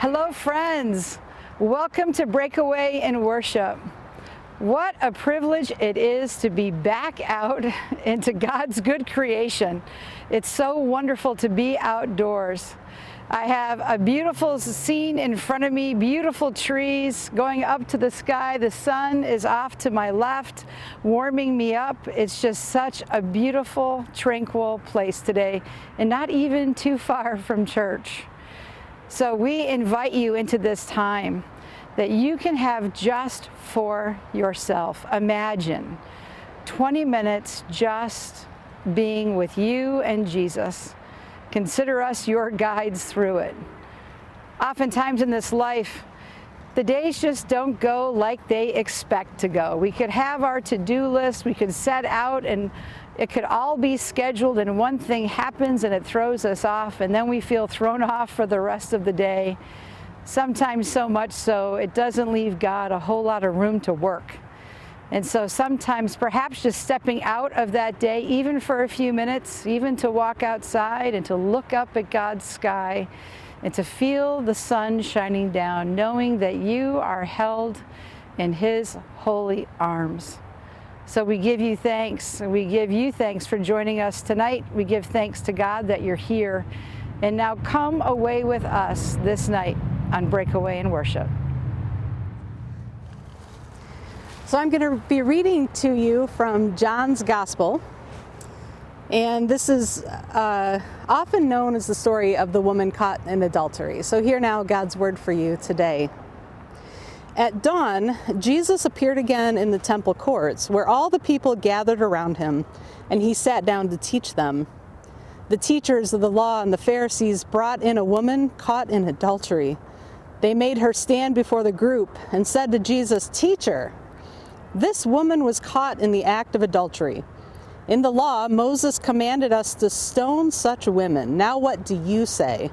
Hello, friends. Welcome to Breakaway in Worship. What a privilege it is to be back out into God's good creation. It's so wonderful to be outdoors. I have a beautiful scene in front of me, beautiful trees going up to the sky. The sun is off to my left, warming me up. It's just such a beautiful, tranquil place today, and not even too far from church. So we invite you into this time that you can have just for yourself. Imagine 20 minutes just being with you and Jesus Consider us your guides through it. Oftentimes in this life, the days just don't go like they expect to go. We could have our to do list, we could set out, and it could all be scheduled, and one thing happens and it throws us off, and then we feel thrown off for the rest of the day. Sometimes so much so, it doesn't leave God a whole lot of room to work. And so sometimes perhaps just stepping out of that day, even for a few minutes, even to walk outside and to look up at God's sky and to feel the sun shining down, knowing that you are held in His holy arms. So we give you thanks. We give you thanks for joining us tonight. We give thanks to God that you're here. And now come away with us this night on Breakaway and Worship. So I'm going to be reading to you from John's Gospel. And this is uh, often known as the story of the woman caught in adultery. So, hear now God's word for you today. At dawn, Jesus appeared again in the temple courts, where all the people gathered around him, and he sat down to teach them. The teachers of the law and the Pharisees brought in a woman caught in adultery. They made her stand before the group and said to Jesus, Teacher, this woman was caught in the act of adultery. In the law, Moses commanded us to stone such women. Now, what do you say?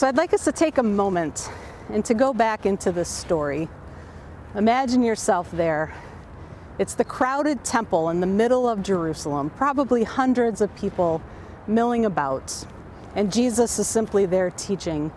So I'd like us to take a moment and to go back into this story. Imagine yourself there. It's the crowded temple in the middle of Jerusalem, probably hundreds of people milling about. And Jesus is simply there teaching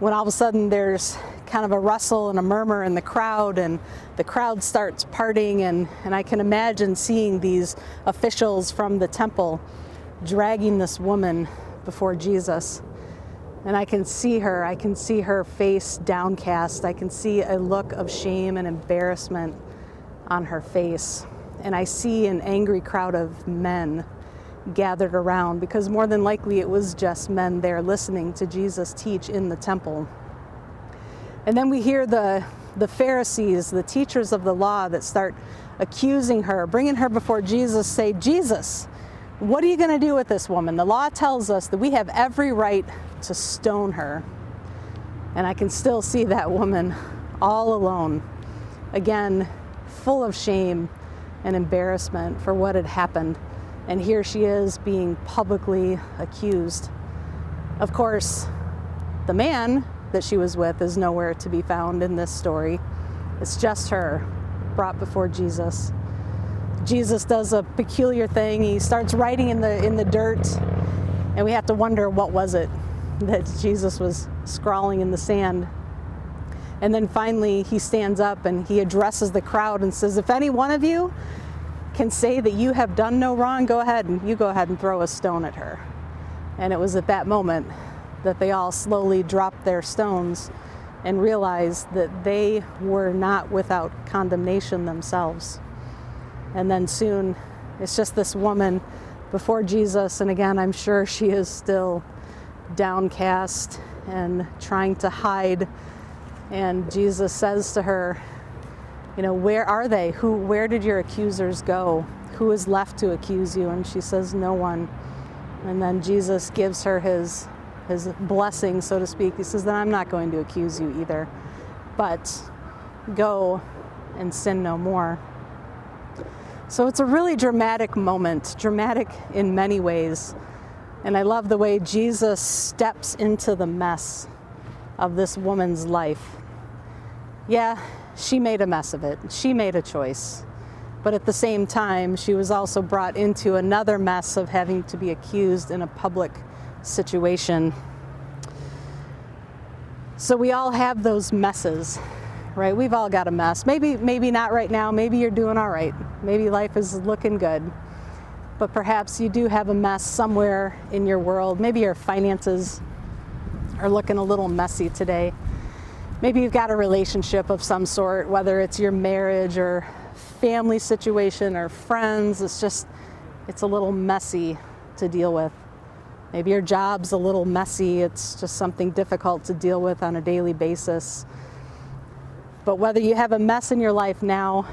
when all of a sudden there's kind of a rustle and a murmur in the crowd and the crowd starts parting and, and I can imagine seeing these officials from the temple dragging this woman before Jesus. And I can see her, I can see her face downcast. I can see a look of shame and embarrassment on her face. And I see an angry crowd of men gathered around because more than likely it was just men there listening to Jesus teach in the temple. And then we hear the, the Pharisees, the teachers of the law, that start accusing her, bringing her before Jesus, say, Jesus, what are you going to do with this woman? The law tells us that we have every right to stone her. And I can still see that woman all alone, again, full of shame and embarrassment for what had happened and here she is being publicly accused. Of course, the man that she was with is nowhere to be found in this story. It's just her brought before Jesus. Jesus does a peculiar thing. He starts writing in the in the dirt, and we have to wonder what was it that Jesus was scrawling in the sand. And then finally he stands up and he addresses the crowd and says, "If any one of you can say that you have done no wrong, go ahead and you go ahead and throw a stone at her. And it was at that moment that they all slowly dropped their stones and realized that they were not without condemnation themselves. And then soon it's just this woman before Jesus, and again, I'm sure she is still downcast and trying to hide. And Jesus says to her, You know, where are they? Who, where did your accusers go? Who is left to accuse you? And she says, No one. And then Jesus gives her his, his blessing, so to speak. He says, Then I'm not going to accuse you either, but go and sin no more. So it's a really dramatic moment, dramatic in many ways. And I love the way Jesus steps into the mess of this woman's life. Yeah, she made a mess of it. She made a choice. But at the same time, she was also brought into another mess of having to be accused in a public situation. So we all have those messes, right? We've all got a mess. Maybe maybe not right now. Maybe you're doing all right. Maybe life is looking good. But perhaps you do have a mess somewhere in your world. Maybe your finances are looking a little messy today. Maybe you've got a relationship of some sort, whether it's your marriage or family situation or friends. It's just, it's a little messy to deal with. Maybe your job's a little messy. It's just something difficult to deal with on a daily basis. But whether you have a mess in your life now,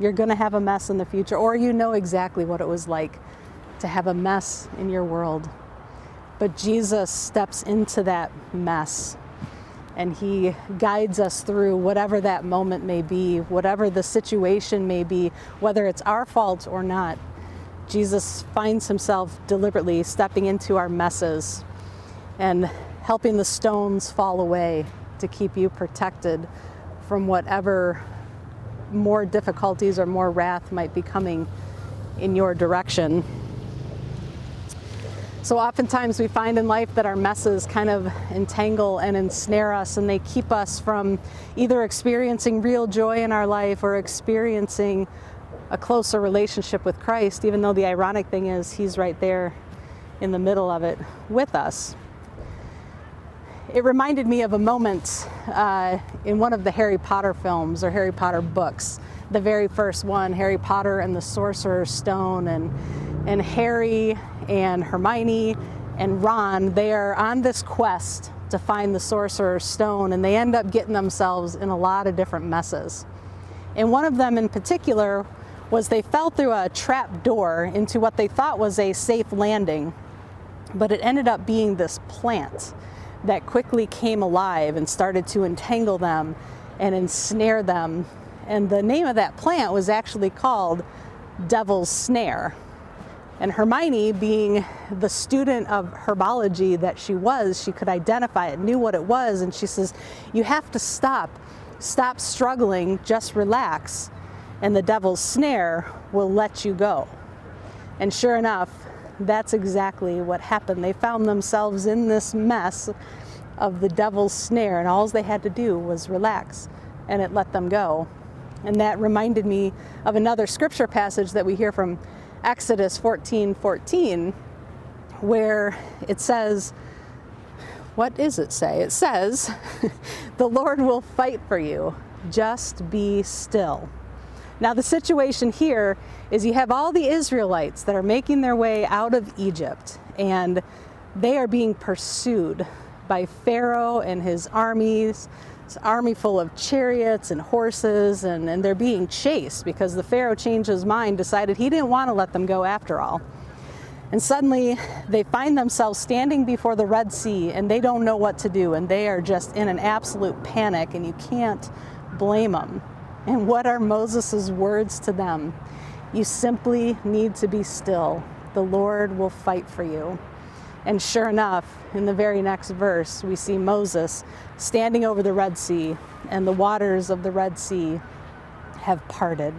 you're going to have a mess in the future, or you know exactly what it was like to have a mess in your world. But Jesus steps into that mess and he guides us through whatever that moment may be, whatever the situation may be, whether it's our fault or not. Jesus finds himself deliberately stepping into our messes and helping the stones fall away to keep you protected from whatever more difficulties or more wrath might be coming in your direction. So, oftentimes we find in life that our messes kind of entangle and ensnare us, and they keep us from either experiencing real joy in our life or experiencing a closer relationship with Christ, even though the ironic thing is, He's right there in the middle of it with us it reminded me of a moment uh, in one of the Harry Potter films or Harry Potter books. The very first one, Harry Potter and the Sorcerer's Stone, and and Harry and Hermione and Ron, they are on this quest to find the Sorcerer's Stone, and they end up getting themselves in a lot of different messes. And one of them in particular was they fell through a trap door into what they thought was a safe landing, but it ended up being this plant that quickly came alive and started to entangle them and ensnare them. And the name of that plant was actually called Devil's Snare. And Hermione, being the student of herbology that she was, she could identify it, knew what it was, and she says, You have to stop. Stop struggling, just relax, and the devil's snare will let you go. And sure enough, that's exactly what happened. They found themselves in this mess of the devil's snare, and all they had to do was relax, and it let them go. And that reminded me of another scripture passage that we hear from Exodus 14 14, where it says, What does it say? It says, The Lord will fight for you, just be still. Now, the situation here is you have all the Israelites that are making their way out of Egypt and they are being pursued by Pharaoh and his armies, his army full of chariots and horses, and, and they're being chased because the Pharaoh changed his mind, decided he didn't want to let them go after all. And suddenly they find themselves standing before the Red Sea and they don't know what to do and they are just in an absolute panic and you can't blame them. And what are Moses' words to them? You simply need to be still. The Lord will fight for you. And sure enough, in the very next verse, we see Moses standing over the Red Sea, and the waters of the Red Sea have parted.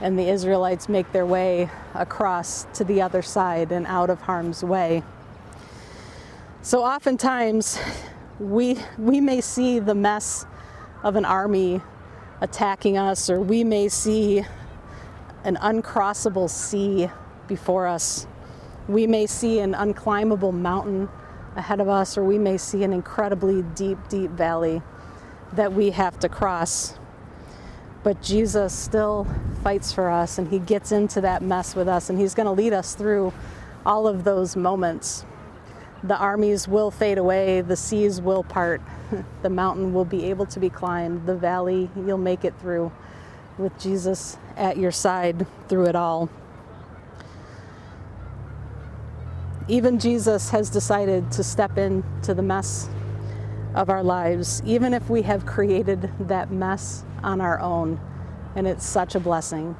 And the Israelites make their way across to the other side and out of harm's way. So oftentimes, we, we may see the mess of an army attacking us, or we may see an uncrossable sea before us. We may see an unclimbable mountain ahead of us, or we may see an incredibly deep, deep valley that we have to cross. But Jesus still fights for us and he gets into that mess with us and he's going to lead us through all of those moments. The armies will fade away, the seas will part, the mountain will be able to be climbed, the valley you'll make it through with Jesus at your side through it all. Even Jesus has decided to step into the mess of our lives, even if we have created that mess on our own. And it's such a blessing.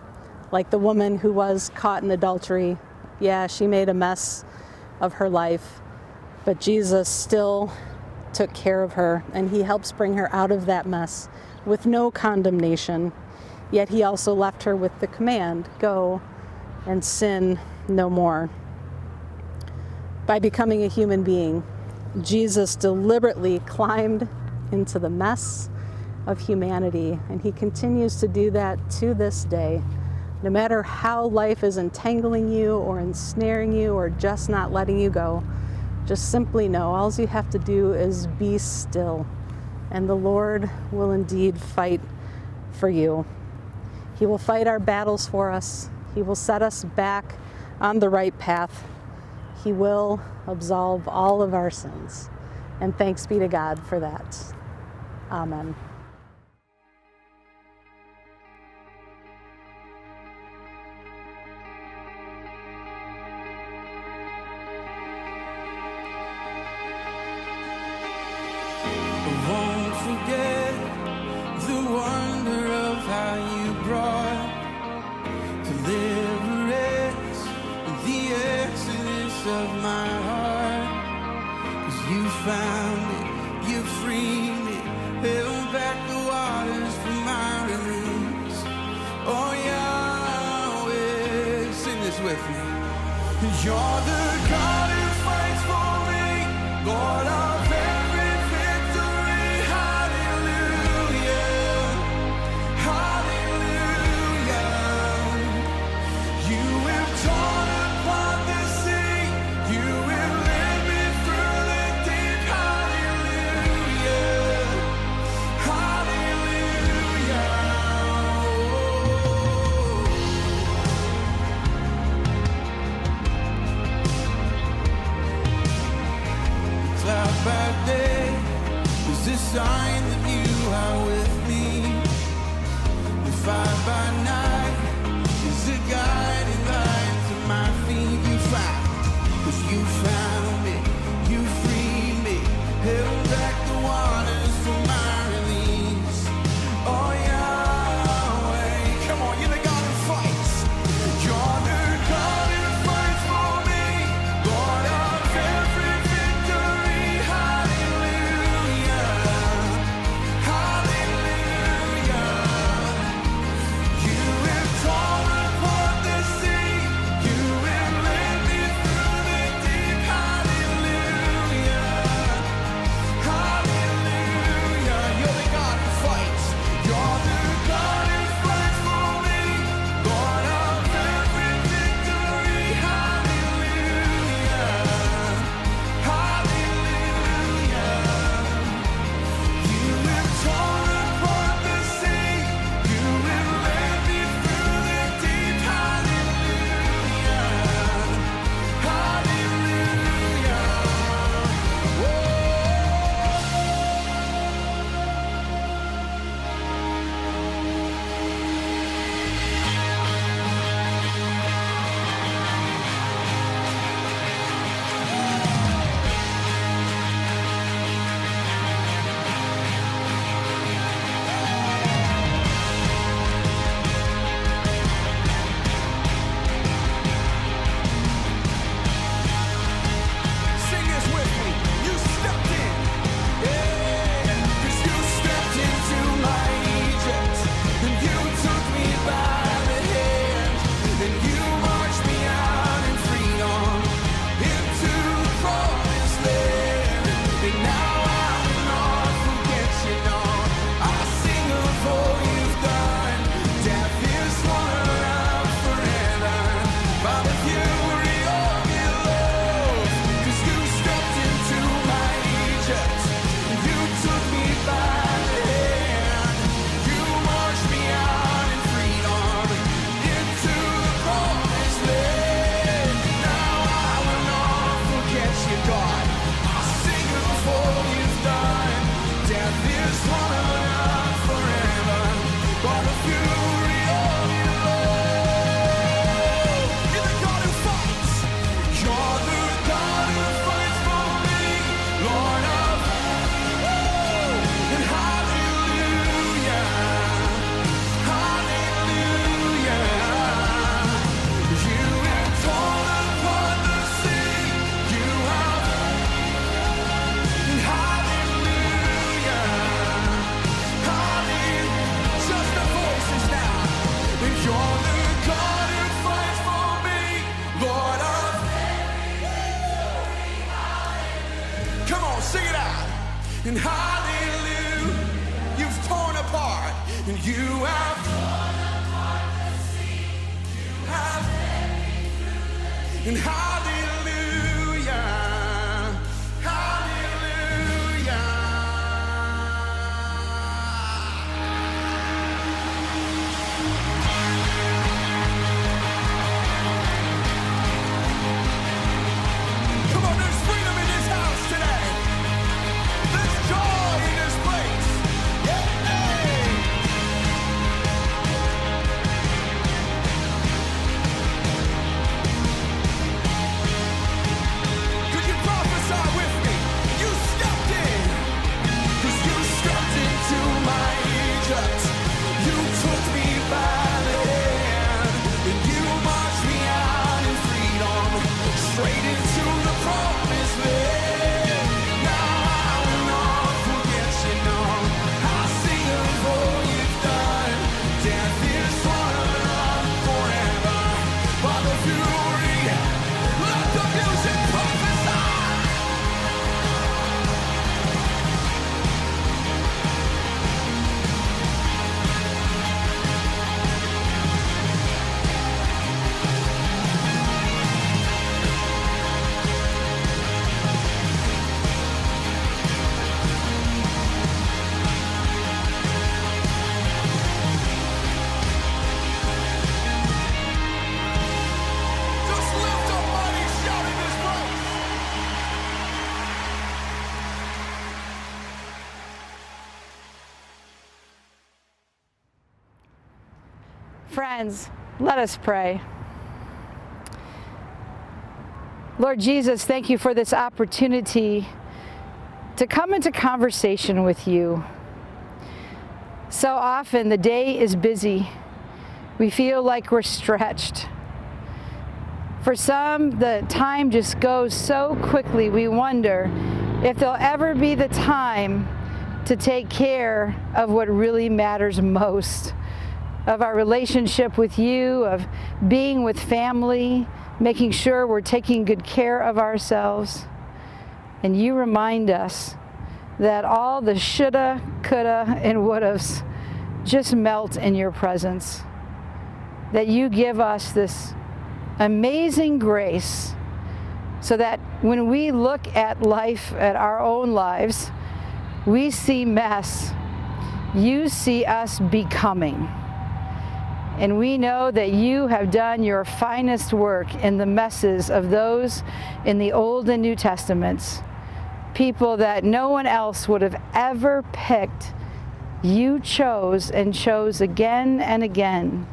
Like the woman who was caught in adultery, yeah, she made a mess of her life, but Jesus still took care of her and he helps bring her out of that mess with no condemnation. Yet he also left her with the command go and sin no more. By becoming a human being, Jesus deliberately climbed into the mess of humanity, and he continues to do that to this day. No matter how life is entangling you or ensnaring you or just not letting you go, just simply know all you have to do is be still, and the Lord will indeed fight for you. He will fight our battles for us, He will set us back on the right path. He will absolve all of our sins. And thanks be to God for that. Amen. Cloud a sign that you are with me. We fight by night. And how hallelujah. Friends, let us pray. Lord Jesus, thank you for this opportunity to come into conversation with you. So often the day is busy. We feel like we're stretched. For some, the time just goes so quickly, we wonder if there'll ever be the time to take care of what really matters most of our relationship with you, of being with family, making sure we're taking good care of ourselves. And you remind us that all the shoulda, coulda, and wouldas just melt in your presence. That you give us this amazing grace so that when we look at life, at our own lives, we see mess. You see us becoming. And we know that you have done your finest work in the messes of those in the Old and New Testaments. People that no one else would have ever picked, you chose and chose again and again.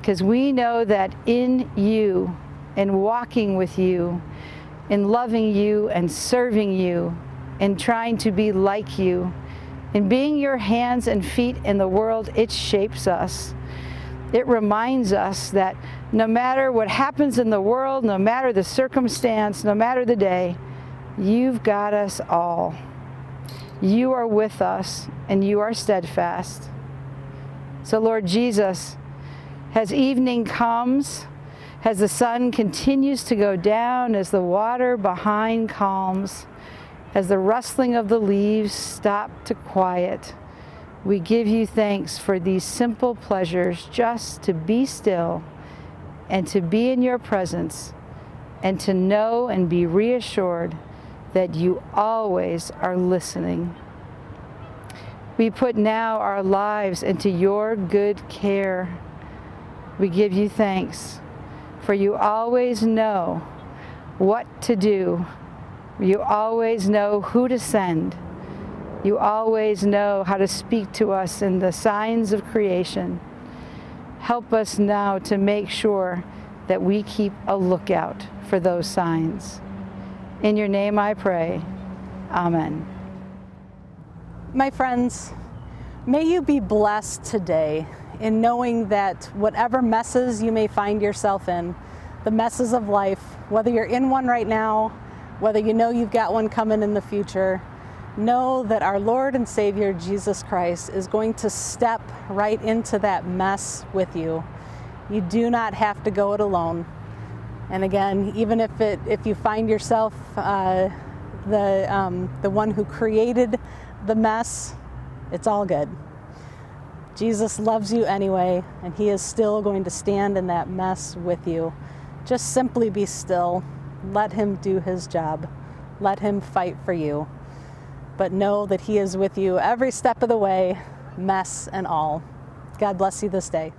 Because we know that in you, in walking with you, in loving you and serving you, in trying to be like you, in being your hands and feet in the world, it shapes us it reminds us that no matter what happens in the world, no matter the circumstance, no matter the day, you've got us all. You are with us and you are steadfast. So, Lord Jesus, as evening comes, as the sun continues to go down, as the water behind calms, as the rustling of the leaves stop to quiet, we give you thanks for these simple pleasures just to be still and to be in your presence and to know and be reassured that you always are listening. We put now our lives into your good care. We give you thanks for you always know what to do. You always know who to send. You always know how to speak to us in the signs of creation. Help us now to make sure that we keep a lookout for those signs. In your name I pray. Amen. My friends, may you be blessed today in knowing that whatever messes you may find yourself in, the messes of life, whether you're in one right now, whether you know you've got one coming in the future, know that our Lord and Savior Jesus Christ is going to step right into that mess with you. You do not have to go it alone. And again, even if it if you find yourself uh, the, um, the one who created the mess, it's all good. Jesus loves you anyway, and He is still going to stand in that mess with you. Just simply be still. Let Him do His job. Let Him fight for you. But know that He is with you every step of the way, mess and all. God bless you this day.